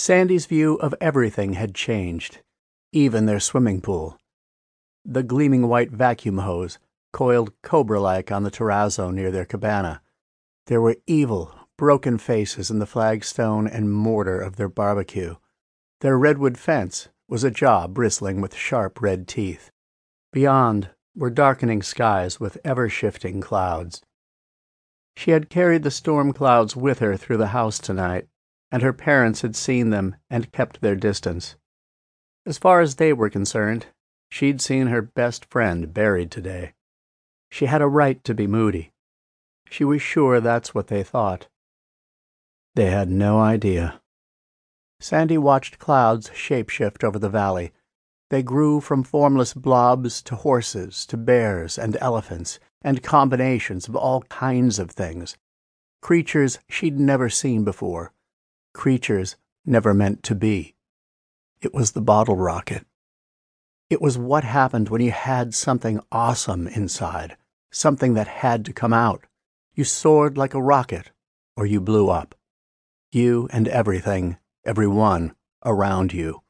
Sandy's view of everything had changed, even their swimming pool. The gleaming white vacuum hose coiled cobra-like on the terrazzo near their cabana. There were evil, broken faces in the flagstone and mortar of their barbecue. Their redwood fence was a jaw bristling with sharp red teeth. Beyond were darkening skies with ever-shifting clouds. She had carried the storm clouds with her through the house tonight, and her parents had seen them and kept their distance. As far as they were concerned, she'd seen her best friend buried today. She had a right to be moody. She was sure that's what they thought. They had no idea. Sandy watched clouds shapeshift over the valley. They grew from formless blobs to horses, to bears and elephants, and combinations of all kinds of things. Creatures she'd never seen before. Creatures never meant to be. It was the bottle rocket. It was what happened when you had something awesome inside, something that had to come out. You soared like a rocket, or you blew up. You and everything, everyone around you.